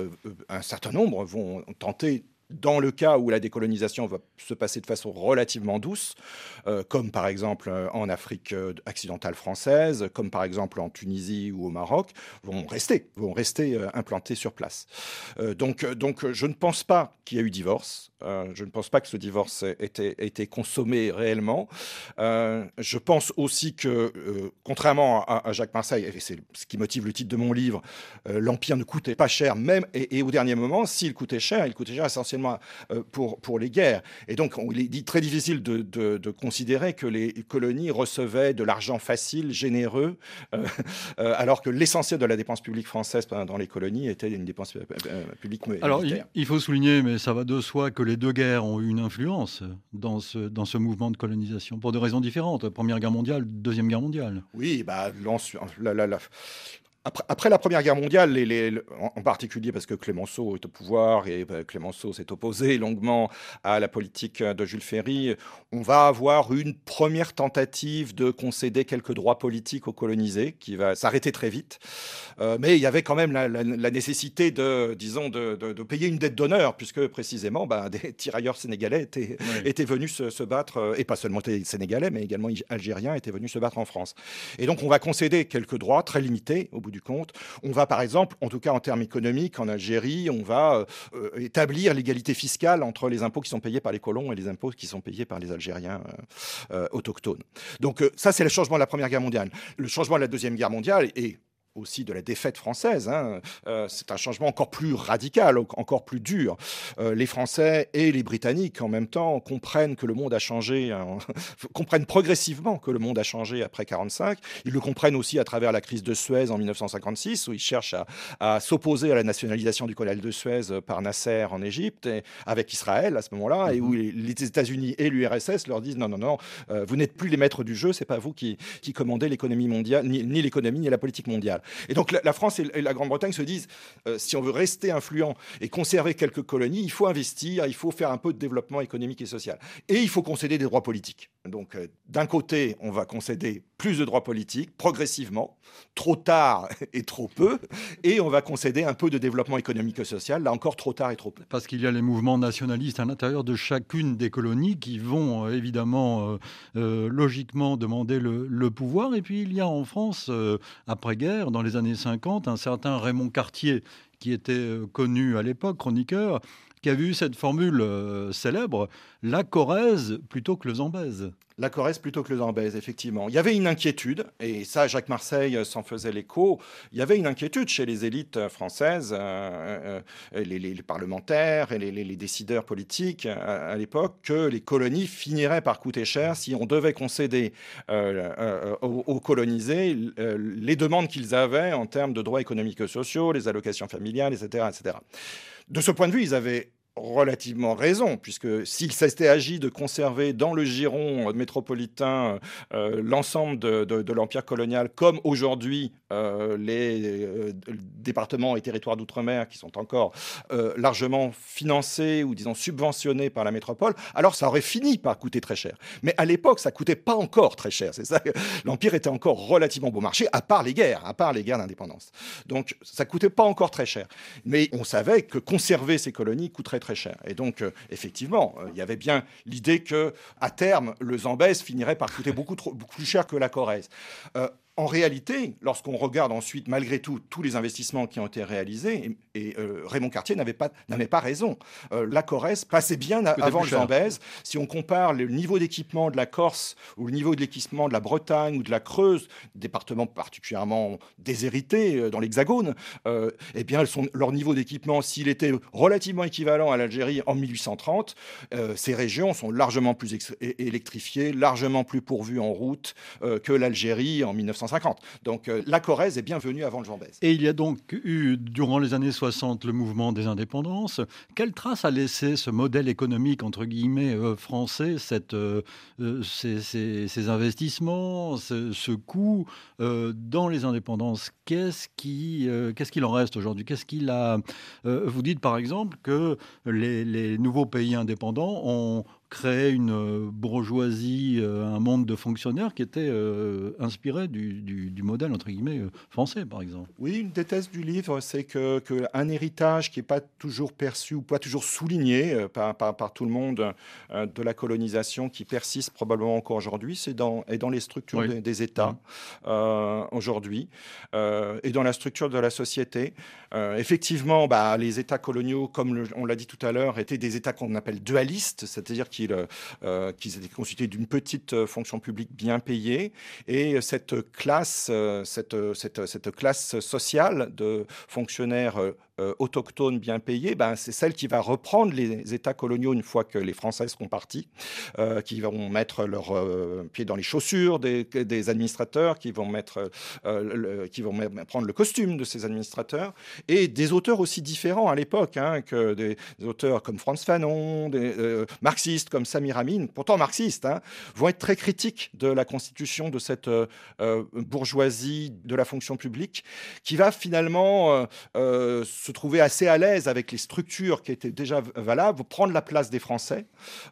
un certain nombre vont tenter dans le cas où la décolonisation va se passer de façon relativement douce, euh, comme par exemple euh, en Afrique euh, occidentale française, comme par exemple en Tunisie ou au Maroc, vont rester, vont rester implantés sur place. donc, donc je ne pense pas qu'il y a eu divorce. je ne pense pas que ce divorce ait été, été consommé réellement. je pense aussi que, contrairement à, Jacques Marseille, et c'est ce qui motive le titre de mon livre, l'Empire ne coûtait pas cher, même, et, et au dernier moment, s'il coûtait cher, il coûtait cher essentiellement euh, pour, pour les guerres. Et donc, il est dit très difficile de, de, considérer que les colonies recevaient de l'argent facile, généreux, euh, [laughs] euh, alors que l'essentiel de la dépense publique française dans les colonies était une dépense publique Alors, il, faut souligner, mais ça va de soi, que les deux guerres ont eu une influence dans ce, dans ce mouvement de colonisation, pour des raisons différentes. Première guerre mondiale, Deuxième guerre mondiale. Oui, bah, la, la, après, la Première Guerre mondiale, les, en particulier parce que Clémenceau est au pouvoir et bah, Clémenceau s'est opposé longuement à la politique de Jules Ferry, on va avoir une première tentative de concéder quelques droits politiques aux colonisés qui va s'arrêter très vite. Euh, mais il y avait quand même la, nécessité de, disons, de, payer une dette d'honneur puisque précisément bah, [laughs] des tirailleurs sénégalais étaient, étaient venus se, battre, euh, et pas seulement sénégalais, mais également algériens étaient venus se battre en France. Et donc on va concéder quelques droits très limités au bout compte. On va, par exemple, en tout cas en termes économiques, en Algérie, on va euh, établir l'égalité fiscale entre les impôts qui sont payés par les colons et les impôts qui sont payés par les Algériens euh, euh, autochtones. Donc ça, c'est le changement de la Première Guerre mondiale. Le changement de la Deuxième Guerre mondiale est aussi de la défaite française. Hein. c'est un changement encore plus radical, encore plus dur. les Français et les Britanniques, en même temps, comprennent que le monde a changé, hein, [laughs] comprennent progressivement que le monde a changé après 45. Ils le comprennent aussi à travers la crise de Suez en 1956, où ils cherchent à, à s'opposer à la nationalisation du canal de Suez par Nasser en Égypte, et avec Israël à ce moment-là, et où mhm. les États-Unis et l'URSS leur disent non, non, non, euh, vous n'êtes plus les maîtres du jeu, c'est pas vous qui, qui commandez l'économie mondiale, ni, l'économie, ni la politique mondiale. Et donc la, France et la Grande-Bretagne se disent, euh, si on veut rester influent et conserver quelques colonies, il faut investir, il faut faire un peu de développement économique et social. Et il faut concéder des droits politiques. Donc euh, d'un côté, on va concéder plus de droits politiques progressivement, trop tard [laughs] et trop peu, et on va concéder un peu de développement économique et social, là encore trop tard et trop peu. Parce qu'il y a les mouvements nationalistes à l'intérieur de chacune des colonies qui vont euh, évidemment euh, logiquement demander le, pouvoir, et puis il y a en France, après-guerre, dans les années 50, un certain Raymond Cartier qui était connu à l'époque, chroniqueur, qui a vu cette formule célèbre, la Corrèze plutôt que le Zambèze la Corrèze plutôt que le Zambèze, effectivement. Il y avait une inquiétude, et ça, Jacques Marseille s'en faisait l'écho. Il y avait une inquiétude chez les élites françaises, euh, euh, les, parlementaires et les, décideurs politiques euh, à, l'époque, que les colonies finiraient par coûter cher si on devait concéder aux, colonisés les demandes qu'ils avaient en termes de droits économiques et sociaux, les allocations familiales, etc., etc. De ce point de vue, ils avaient relativement raison, puisque s'il s'était agi de conserver dans le giron métropolitain euh, l'ensemble de, l'empire colonial, comme aujourd'hui euh, les euh, départements et territoires d'outre-mer qui sont encore largement financés ou disons subventionnés par la métropole, alors ça aurait fini par coûter très cher. Mais à l'époque, ça coûtait pas encore très cher. C'est ça. L'empire était encore relativement bon marché, à part les guerres, à part les guerres d'indépendance. Donc ça coûtait pas encore très cher. Mais on savait que conserver ces colonies coûterait très cher. Et donc, euh, effectivement, euh, il y avait bien l'idée que, à terme, le Zambèze finirait par coûter [laughs] beaucoup, trop, beaucoup plus cher que la Corrèze. Euh, en réalité, lorsqu'on regarde ensuite, malgré tout, tous les investissements qui ont été réalisés, et, euh, Raymond Cartier n'avait pas, pas raison. Euh, la Corrèze passait bien avant le Zambèze. Si on compare le niveau d'équipement de la Corse ou le niveau de l'équipement de la Bretagne ou de la Creuse, départements particulièrement déshérités euh, dans l'Hexagone, eh bien, leur niveau d'équipement, s'il était relativement équivalent à l'Algérie en 1830, ces régions sont largement plus électrifiées, largement plus pourvues en route que l'Algérie en 1930. Donc euh, la Corrèze est bienvenue avant le Zambèze. Et il y a donc eu, durant les années 60, le mouvement des indépendances. Quelle trace a laissé ce modèle économique, entre guillemets, euh, français, euh, ces, investissements, ce, coût dans les indépendances? Qu'est-ce qui, qu'est-ce qu'il en reste aujourd'hui? Qu'est-ce qu'il a Vous dites par exemple que les nouveaux pays indépendants ont créer une euh, bourgeoisie, euh, un monde de fonctionnaires qui était euh, inspiré du, du, modèle entre guillemets français, par exemple. Oui, une des thèses du livre, c'est que, que, un héritage qui n'est pas toujours perçu ou pas toujours souligné par, par, tout le monde de la colonisation, qui persiste probablement encore aujourd'hui, c'est dans, et dans les structures des, États aujourd'hui et dans la structure de la société. effectivement, bah, les États coloniaux, comme on l'a dit tout à l'heure, étaient des États qu'on appelle dualistes, c'est-à-dire qu'ils euh, étaient constitués d'une petite euh, fonction publique bien payée. Et cette classe, euh, cette classe sociale de fonctionnaires euh, bien payée, ben, c'est celle qui va reprendre les États coloniaux une fois que les Français seront partis, euh, qui vont mettre leurs euh, pieds dans les chaussures des, administrateurs, qui vont, mettre, qui vont prendre le costume de ces administrateurs, et des auteurs aussi différents à l'époque, hein, que des, auteurs comme Franz Fanon, des marxistes comme Samir Amin, pourtant marxistes, hein, vont être très critiques de la constitution de cette bourgeoisie de la fonction publique, qui va finalement se trouver assez à l'aise avec les structures qui étaient déjà valables, prendre la place des Français,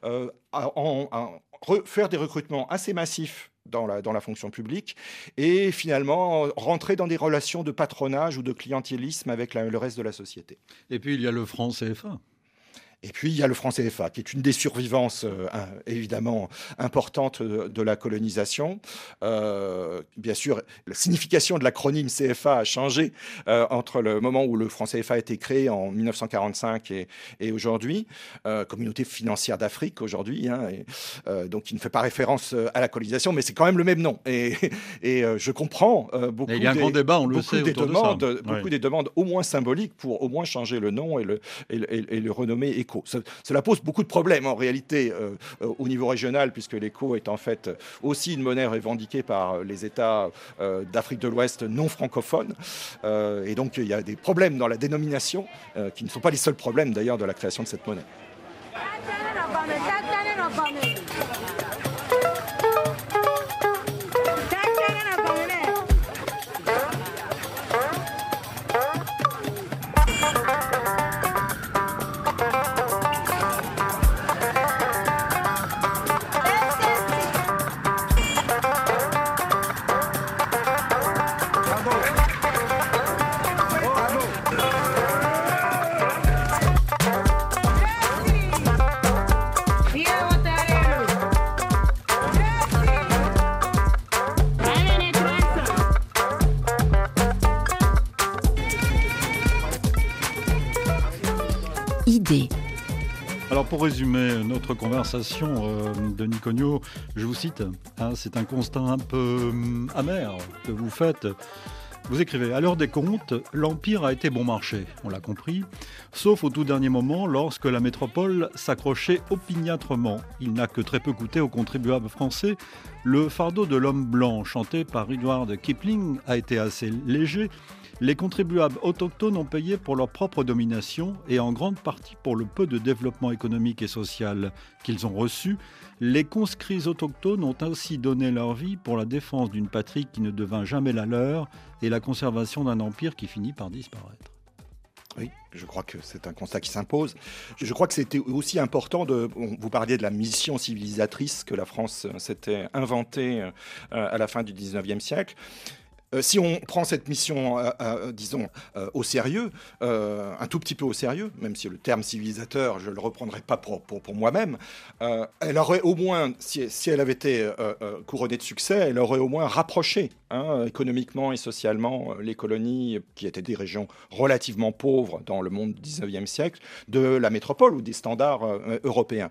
euh, en, faire des recrutements assez massifs dans la, dans la fonction publique et finalement rentrer dans des relations de patronage ou de clientélisme avec le reste de la société. Et puis il y a le franc CFA. Et puis il y a le franc CFA, qui est une des survivances évidemment importantes de, la colonisation. bien sûr, la signification de l'acronyme CFA a changé entre le moment où le franc CFA a été créé en 1945 et, et aujourd'hui, communauté financière d'Afrique aujourd'hui, hein, donc il ne fait pas référence à la colonisation, mais c'est quand même le même nom. Et, et je comprends beaucoup. il y a un grand débat, on le sait, des demandes, de beaucoup des demandes au moins symboliques pour au moins changer le nom et le, et, le renommer Cela pose beaucoup de problèmes en réalité euh, euh, au niveau régional, puisque l'ECHO est en fait aussi une monnaie revendiquée par les États euh, d'Afrique de l'Ouest non francophones. et donc il y a des problèmes dans la dénomination qui ne sont pas les seuls problèmes d'ailleurs de la création de cette monnaie. Résumer notre conversation, euh, Cognot, je vous cite, hein, c'est un constat un peu hum, amer que vous faites. Vous écrivez, à l'heure des comptes, l'Empire a été bon marché, on l'a compris, sauf au tout dernier moment lorsque la métropole s'accrochait opiniâtrement. Il n'a que très peu coûté aux contribuables français. Le fardeau de l'homme blanc, chanté par Edward Kipling, a été assez léger les contribuables autochtones ont payé pour leur propre domination et en grande partie pour le peu de développement économique et social qu'ils ont reçu. Les conscrits autochtones ont ainsi donné leur vie pour la défense d'une patrie qui ne devint jamais la leur et la conservation d'un empire qui finit par disparaître. Oui, je crois que c'est un constat qui s'impose. Je crois que c'était aussi important de. Vous parliez de la mission civilisatrice que la France s'était inventée euh, à la fin du 19e siècle. Euh, si on prend cette mission, euh, euh, disons, au sérieux, un tout petit peu au sérieux, même si le terme civilisateur, je ne le reprendrai pas pour, pour, moi-même, elle aurait au moins, si, elle avait été couronnée de succès, elle aurait au moins rapproché hein, économiquement et socialement les colonies, qui étaient des régions relativement pauvres dans le monde du 19e siècle, de la métropole ou des standards européens.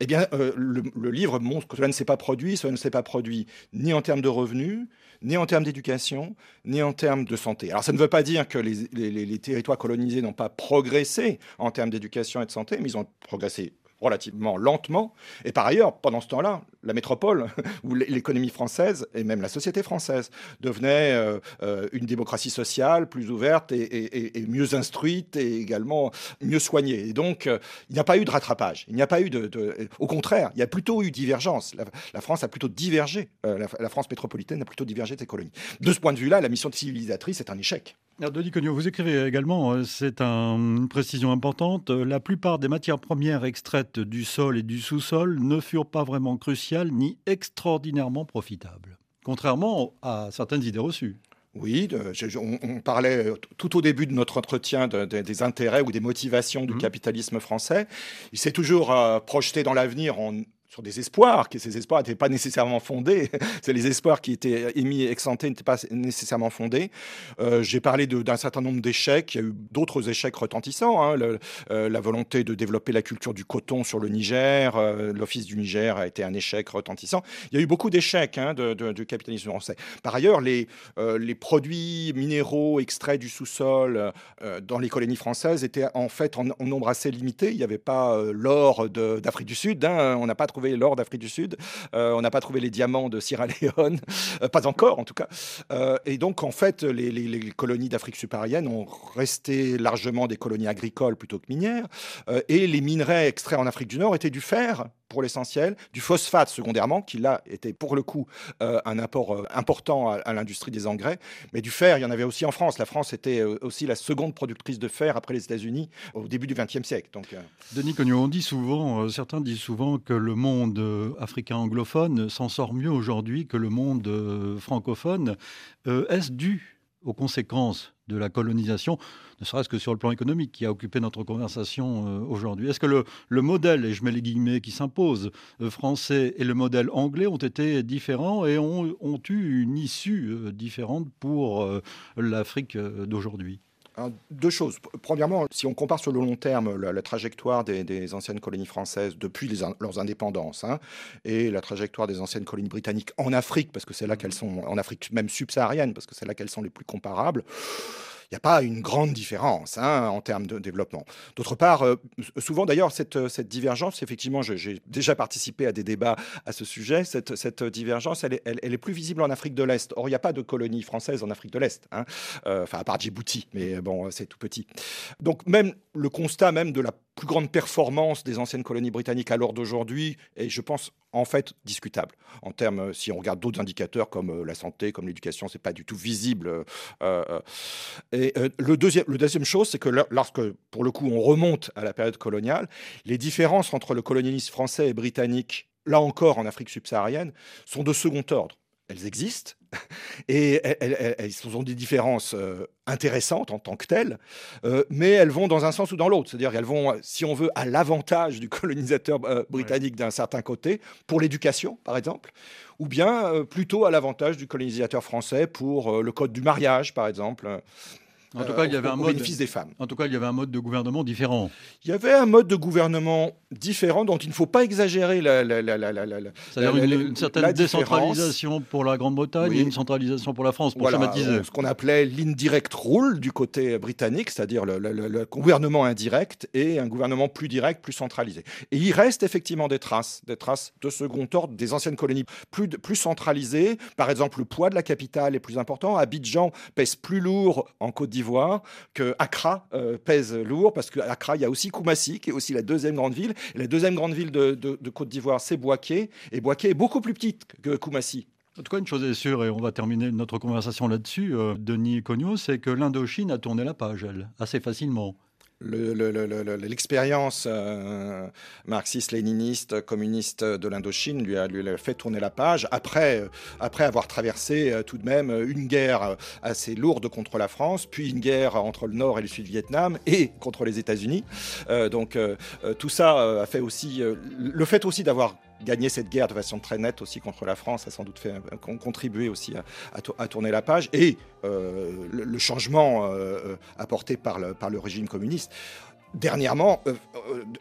Eh bien, le, le livre montre que cela ne s'est pas produit, cela ne s'est pas produit ni en termes de revenus, ni en termes d'éducation, ni en termes de santé. Alors ça ne veut pas dire que les, les territoires colonisés n'ont pas progressé en termes d'éducation et de santé, mais ils ont progressé relativement lentement. Et par ailleurs, pendant ce temps-là, la métropole, [laughs] ou l'économie française, et même la société française, devenait euh, euh, une démocratie sociale plus ouverte et, mieux instruite et également mieux soignée. Et donc, euh, il n'y a pas eu de rattrapage. Il n'y a pas eu de, Au contraire, il y a plutôt eu divergence. La, France a plutôt divergé. La, France métropolitaine a plutôt divergé de ses colonies. De ce point de vue-là, la mission civilisatrice est un échec. Denis Cognot, vous écrivez également, c'est une précision importante, la plupart des matières premières extraites du sol et du sous-sol ne furent pas vraiment cruciales ni extraordinairement profitable, contrairement à certaines idées reçues. Oui, on, parlait tout au début de notre entretien des intérêts ou des motivations du mmh. capitalisme français. Il s'est toujours euh, projeté dans l'avenir en sur des espoirs, que ces espoirs n'étaient pas nécessairement fondés. [laughs] C'est les espoirs qui étaient émis ex ante n'étaient pas nécessairement fondés. Euh, j'ai parlé d'un certain nombre d'échecs. Il y a eu d'autres échecs retentissants. Hein. Euh, la volonté de développer la culture du coton sur le Niger, euh, l'Office du Niger a été un échec retentissant. Il y a eu beaucoup d'échecs hein, du capitalisme français. Par ailleurs, les, les produits minéraux extraits du sous-sol dans les colonies françaises étaient en fait en, nombre assez limité. Il n'y avait pas l'or d'Afrique du Sud. Hein. On n'a pas trouvé l'or d'Afrique du Sud, euh, on n'a pas trouvé les diamants de Sierra Leone, [laughs] euh, pas encore en tout cas. Euh, et donc en fait, les, colonies d'Afrique subsaharienne ont resté largement des colonies agricoles plutôt que minières, et les minerais extraits en Afrique du Nord étaient du fer pour l'essentiel, du phosphate secondairement, qui là était pour le coup euh, un apport euh, important à, l'industrie des engrais, mais du fer, il y en avait aussi en France. La France était euh, aussi la seconde productrice de fer après les États-Unis au début du XXe siècle. Donc, Denis Cognot, on dit souvent, certains disent souvent que le monde africain anglophone s'en sort mieux aujourd'hui que le monde francophone. Est-ce dû aux conséquences de la colonisation, ne serait-ce que sur le plan économique qui a occupé notre conversation euh, aujourd'hui. Est-ce que le, modèle, et je mets les guillemets qui s'imposent, euh, français et le modèle anglais ont été différents et ont, eu une issue euh, différente pour l'Afrique d'aujourd'hui? Deux choses. Premièrement, si on compare sur le long terme la, trajectoire des, anciennes colonies françaises depuis leurs indépendances hein, et la trajectoire des anciennes colonies britanniques en Afrique, parce que c'est là qu'elles sont, en Afrique même subsaharienne, parce que c'est là qu'elles sont les plus comparables, n'y a pas une grande différence hein, en termes de développement. D'autre part, euh, souvent d'ailleurs, cette, cette, divergence, effectivement, j'ai déjà participé à des débats à ce sujet, cette, divergence, elle est, elle, est, plus visible en Afrique de l'Est. Or, il n'y a pas de colonie française en Afrique de l'Est, hein, euh, enfin, à part Djibouti, mais bon, c'est tout petit. Donc, même le constat même de la plus grande performance des anciennes colonies britanniques à l'heure d'aujourd'hui est, je pense, en fait discutable. En termes, si on regarde d'autres indicateurs comme euh, la santé, comme l'éducation, c'est pas du tout visible. Euh, euh, et le deuxième, le deuxième chose, c'est que lorsque, pour le coup, on remonte à la période coloniale, les différences entre le colonialisme français et britannique, là encore en Afrique subsaharienne, sont de second ordre elles existent [laughs] et elles, ont des différences euh, intéressantes en tant que telles, euh, mais elles vont dans un sens ou dans l'autre. C'est-à-dire qu'elles vont, si on veut, à l'avantage du [laughs] colonisateur euh, britannique d'un certain côté, pour l'éducation, par exemple, ou bien plutôt à l'avantage du colonisateur français pour le code du mariage, par exemple. En tout cas, il y avait un mode. des femmes. En tout cas, il y avait un mode de gouvernement différent. Il y avait un mode de gouvernement différent dont il ne faut pas exagérer la. C'est-à-dire une, certaine décentralisation pour la Grande-Bretagne et une centralisation pour la France, pour schématiser. Ce qu'on appelait l'indirect rule du côté britannique, c'est-à-dire le, gouvernement indirect et un gouvernement plus direct, plus centralisé. Et il reste effectivement des traces, des traces de second ordre des anciennes colonies plus, plus centralisées. Par exemple, le poids de la capitale est plus important. Abidjan pèse plus lourd en Côte d'Ivoire que Accra euh, pèse lourd, parce qu'à Accra, il y a aussi Koumassi, qui est aussi la deuxième grande ville. Et la deuxième grande ville de, Côte d'Ivoire, c'est Boaké. Et Boaké est beaucoup plus petite que Koumassi. En tout cas, une chose est sûre, et on va terminer notre conversation là-dessus, euh, Denis Cogno, c'est que l'Indochine a tourné la page, elle, assez facilement l'expérience euh, marxiste-léniniste, communiste de l'Indochine lui a, fait tourner la page après, après avoir traversé euh, tout de même une guerre assez lourde contre la France, puis une guerre entre le Nord et le Sud Vietnam et contre les États-Unis. Euh, donc tout ça a fait aussi le fait aussi d'avoir gagner cette guerre de façon très nette aussi contre la France a sans doute fait, contribué aussi à, tourner la page et euh, le, changement euh, euh, apporté par le, régime communiste. Dernièrement,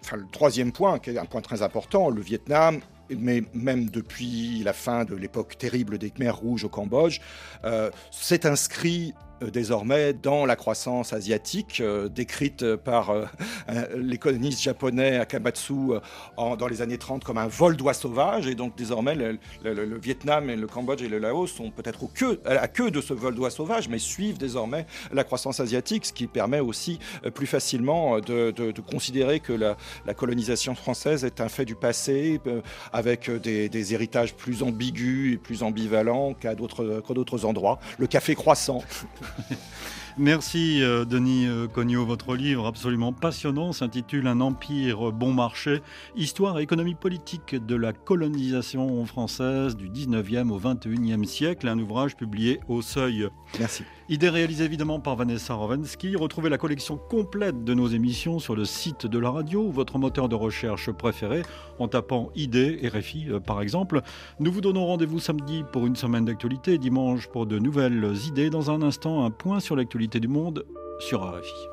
enfin, le troisième point, qui est un point très important, le Vietnam mais même depuis la fin de l'époque terrible des Khmers rouges au Cambodge, s'est inscrit euh, désormais dans la croissance asiatique euh, décrite par euh, l'économiste japonais Akamatsu dans les années 30 comme un vol d'oies sauvages. Et donc désormais, le, Vietnam et le Cambodge et le Laos sont peut-être à queue de ce vol d'oies sauvages, mais suivent désormais la croissance asiatique, ce qui permet aussi plus facilement de, considérer que la, colonisation française est un fait du passé, avec des héritages plus ambigus et plus ambivalents qu'à d'autres endroits. Le café croissant. Merci euh, Denis euh, Cognot. Votre livre absolument passionnant s'intitule Un empire bon marché, histoire et économie politique de la colonisation française du 19e au 21e siècle. Un ouvrage publié au Seuil. Merci. Idée réalisée évidemment par Vanessa Rovensky. Retrouvez la collection complète de nos émissions sur le site de la radio votre moteur de recherche préféré en tapant Idée RFI euh, par exemple. Nous vous donnons rendez-vous samedi pour une semaine d'actualité et dimanche pour de nouvelles idées. Dans un instant, un point sur l'actualité du monde sur RFI.